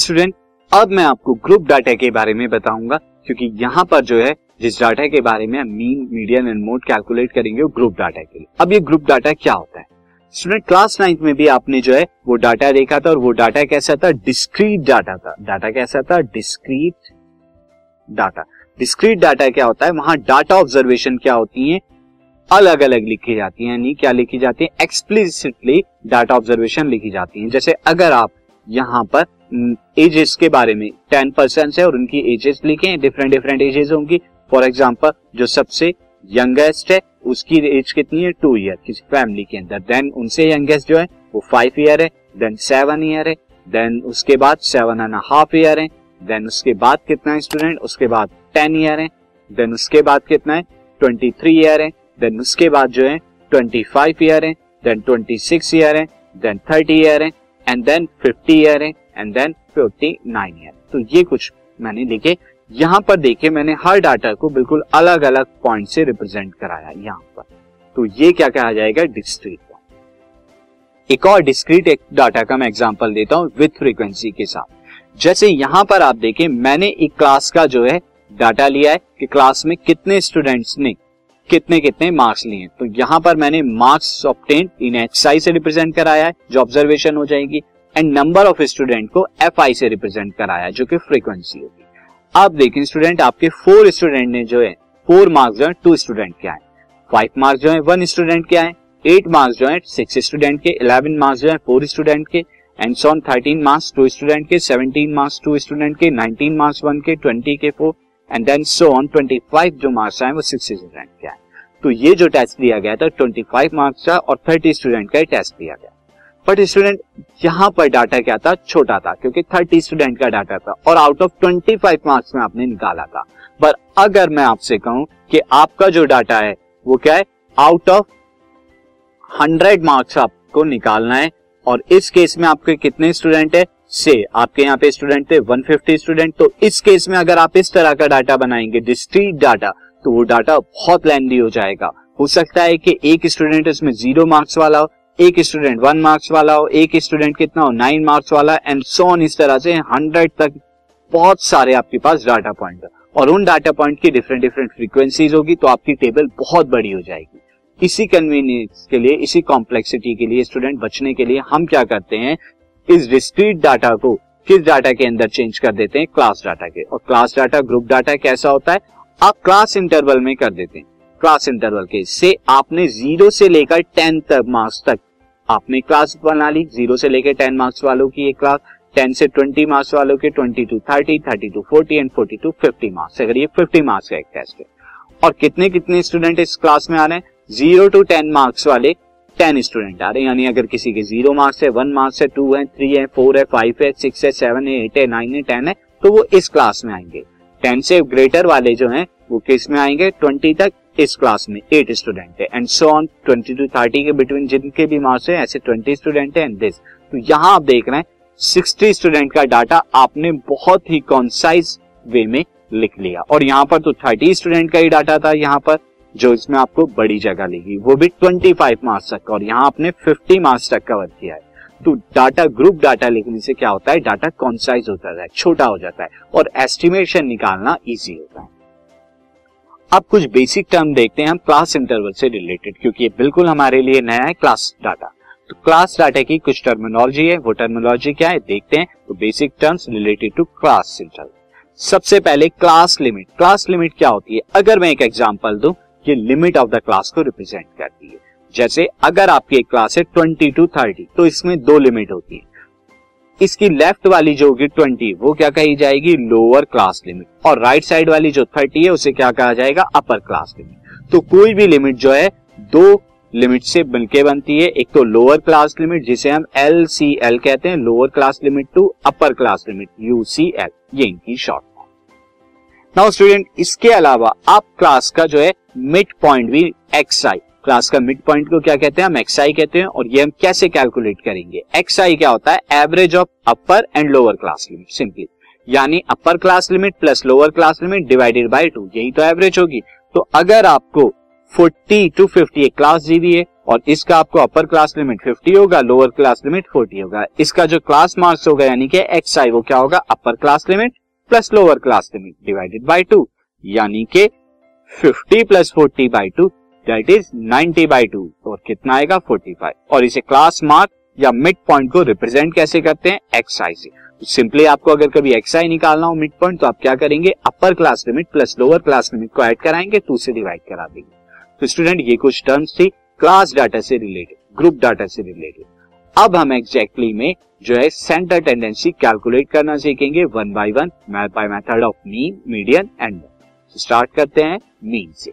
Student अब मैं आपको ग्रुप डाटा के बारे में बताऊँगा, क्योंकि यहाँ पर जो है, जिस डाटा के बारे में mean median and mode calculate करेंगे ग्रुप डाटा के लिए। अब ये ग्रुप डाटा क्या होता है? स्टूडेंट क्लास नाइन्थ में भी आपने जो है, वो डाटा देखा था और वो डाटा कैसा था? डिस्क्रीट डाटा था। डाटा कैसा था? डिस्क्रीट डाटा डिस्क्रीट डाटा क्या होता है? वहाँ डाटा ऑब्जर्वेशन क्या होती है? अलग अलग लिखी जाती है, यानी क्या लिखी जाती है? एक्सप्लिसिटली डाटा ऑब्जर्वेशन लिखी जाती है। जैसे अगर आप यहाँ पर एजेस के बारे में टेन परसेंट है और उनकी एजेस लिखे डिफरेंट डिफरेंट एजेस होंगी। फॉर एग्ज़ाम्पल जो सबसे यंगेस्ट है, उसकी एज कितनी है? टू ईयर किसी फैमिली के अंदर। देन उनसे यंगेस्ट जो है, वो फाइव ईयर है देन सेवन ईयर है देन उसके बाद सेवन एंड हाफ़ ईयर है देन उसके बाद कितना है स्टूडेंट उसके बाद टेन ईयर है देन उसके बाद कितना है? ट्वेंटी थ्री ईयर है देन उसके बाद जो है ट्वेंटी फाइव ईयर है देन ट्वेंटी सिक्स ईयर है देन थर्टी ईयर है एंड देन फिफ्टी ईयर है। And then fifty nine year तो ये कुछ मैंने लिखे। यहाँ पर देखे मैंने हर डाटा को बिल्कुल अलग अलग पॉइंट से रिप्रेजेंट कराया यहाँ पर। तो ये क्या कहा जाएगा? डिस्क्रीट एक और डिस्क्रीट एक डाटा का मैं एग्जांपल देता हूँ विथ फ्रीक्वेंसी के साथ। जैसे यहाँ पर आप देखें, मैंने एक क्लास का जो है डाटा लिया है कि क्लास में कितने स्टूडेंट्स ने कितने कितने मार्क्स लिए तो यहाँ पर मैंने मार्क्स ऑप्टेन इन आई से रिप्रेजेंट कराया है, जो ऑब्जर्वेशन हो जाएगी। एंड नंबर ऑफ़ स्टूडेंट को एफ़ आई से रिप्रेजेंट कराया, जो कि फ्रीक्वेंसी होगी अब देखिए स्टूडेंट आपके फोर स्टूडेंट ने जो है फोर मार्क्स जो है टू स्टूडेंट के आए। फाइव मार्क्स जो है वन स्टूडेंट के आए। एट मार्क्स जो है सिक्स स्टूडेंट के इलेवन मार्क्स जो है फोर स्टूडेंट के and so on thirteen marks two student के सेवनटीन मार्क्स टू स्टूडेंट के नाइनटीन मार्क्स वन के ट्वेंटी के four and then so on twenty five जो मार्क्स आए, वो सिक्स स्टूडेंट के आए। तो ये जो टेस्ट दिया गया था ट्वेंटी फाइव मार्क्स का और थर्टी स्टूडेंट का टेस्ट दिया गया। बट स्टूडेंट यहाँ पर डाटा क्या था? छोटा था, क्योंकि थर्टी स्टूडेंट का डाटा था और out of twenty five marks में आपने निकाला था। पर अगर मैं आपसे कहूँ कि आपका जो डाटा है, वो क्या है? आउट ऑफ़ हंड्रेड मार्क्स आपको निकालना है और इस केस में आपके कितने स्टूडेंट है? से। आपके यहाँ पे स्टूडेंट थे 150 स्टूडेंट तो इस केस में अगर आप इस तरह का डाटा बनाएँगे डिस्ट्रीट डाटा तो वो डाटा बहुत लेंदी हो जाएगा। हो सकता है कि एक स्टूडेंट इसमें ज़ीरो मार्क्स वाला हो एक स्टूडेंट वन मार्क्स वाला हो, एक स्टूडेंट कितना हो नाइन मार्क्स वाला एंड सोन इस तरह से हंड्रेड तक बहुत सारे आपके पास डाटा पॉइंट और उन डाटा पॉइंट की डिफरेंट डिफरेंट फ्रीक्वेंसीज होगी तो आपकी टेबल बहुत बड़ी हो जाएगी। इसी कन्वीनियंस के लिए, इसी कॉम्प्लेक्सिटी के लिए स्टूडेंट बचने के लिए, हम क्या करते हैं, इस डिस्क्रीट डाटा को किस डाटा के अंदर चेंज कर देते हैं क्लास डाटा के। और क्लास डाटा ग्रुप डाटा कैसा होता है, आप क्लास इंटरवल में कर देते हैं। क्लास इंटरवल के से आपने ज़ीरो से लेकर टेन तक मार्क्स तक आपने क्लास बना ली ज़ीरो से लेकर टेन मार्क्स वालों की एक क्लास टेन से ट्वेंटी मार्क्स वालों के twenty to thirty thirty to forty and forty to fifty marks अगर ये फिफ्टी मार्क्स का एक टेस्ट है। और कितने कितने स्टूडेंट इस क्लास में आ रहे हैं? ज़ीरो टू टेन मार्क्स वाले टेन स्टूडेंट आ रहे हैं। यानी अगर किसी के ज़ीरो मार्क्स है वन मार्क्स है टू है थ्री है फोर है फाइव है सिक्स है सेवन है एट है नाइन है टेन है तो वो इस क्लास में आएँगे। टेन से ग्रेटर वाले जो हैं, वो किसमें आएँगे? ट्वेंटी तक इस क्लास में एट स्टूडेंट है and so on twenty to thirty के बिटवीन जिनके भी मार्क्स है, ऐसे ट्वेंटी स्टूडेंट है एंड दिस तो यहाँ आप देख रहे हैं सिक्सटी स्टूडेंट का डाटा आपने बहुत ही कॉन्साइज वे में लिख लिया। और यहाँ पर तो थर्टी स्टूडेंट का ही डाटा था यहाँ पर, जो इसमें आपको बड़ी जगह लेगी। वो भी ट्वेंटी फाइव मार्क्स तक और यहाँ आपने फिफ्टी मार्क्स तक कवर किया है। तो डाटा ग्रुप डाटा लिखने से क्या होता है? डाटा कॉन्साइज होता है, छोटा हो जाता है, और एस्टिमेशन निकालना इजी होता है। अब कुछ बेसिक टर्म देखते हैं, हम क्लास इंटरवल से रिलेटेड क्योंकि ये बिल्कुल हमारे लिए नया है क्लास डाटा तो क्लास डाटा की कुछ टर्मिनोलॉजी है, वो टर्मिनोलॉजी क्या है, देखते हैं तो basic terms related to class interval सबसे पहले क्लास लिमिट क्लास लिमिट क्या होती है? अगर मैं एक एग्जांपल दूँ, ये लिमिट ऑफ़ द क्लास को रिप्रेजेंट करती है. जैसे, अगर आपकी एक क्लास है ट्वेंटी टू थर्टी तो इसमें दो लिमिट होती है. इसकी लेफ़्ट वाली जो होगी ट्वेंटी, वो क्या कही जाएगी? लोअर क्लास लिमिट और राइट right साइड वाली जो थर्टी है, उसे क्या कहा जाएगा? अपर क्लास लिमिट तो कोई भी लिमिट जो है, दो लिमिट से मिलके बनती है। एक तो लोअर क्लास लिमिट जिसे हम एल सी एल कहते हैं lower class limit to upper class limit U C L ये इनकी शॉर्ट नाउ स्टूडेंट इसके अलावा आप क्लास का जो है मिड पॉइंट भी एक्स आई क्लास का मिड पॉइंट को क्या कहते हैं? हम एक्स आई कहते हैं और ये हम कैसे कैलकुलेट करेंगे? एक्स आई क्या होता है? Average of upper and lower class limit simply यानी upper class limit plus lower class limit divided by two यही तो एवरेज होगी। तो अगर आपको 40 टू 50 एक क्लास दी हुई है और इसका आपको अपर क्लास लिमिट 50 होगा लोअर क्लास लिमिट 40 होगा। इसका जो क्लास मार्क्स होगा यानी कि एक्स आई वो क्या होगा? Upper class limit plus lower class limit divided by two यानी कि 50 plus 40 by two that is 90 by two और कितना आएगा? 45 और इसे क्लास मार्क या मिड पॉइंट को रिप्रेजेंट कैसे करते हैं? एक्स आई से सिंपली आपको अगर कभी एक्स आई निकालना हो मिड पॉइंट तो आप क्या करेंगे? Upper class limit plus lower class limit को ऐड कराएँगे टू से डिवाइड करा देंगे. तो स्टूडेंट ये कुछ टर्म्स थी. क्लास डाटा से रिलेटेड ग्रुप डाटा से रिलेटेड अब हम एग्जैक्टली में जो है सेंटर टेंडेंसी कैलकुलेट करना सीखेंगे one by one by method of mean median and start करते हैं मीन से.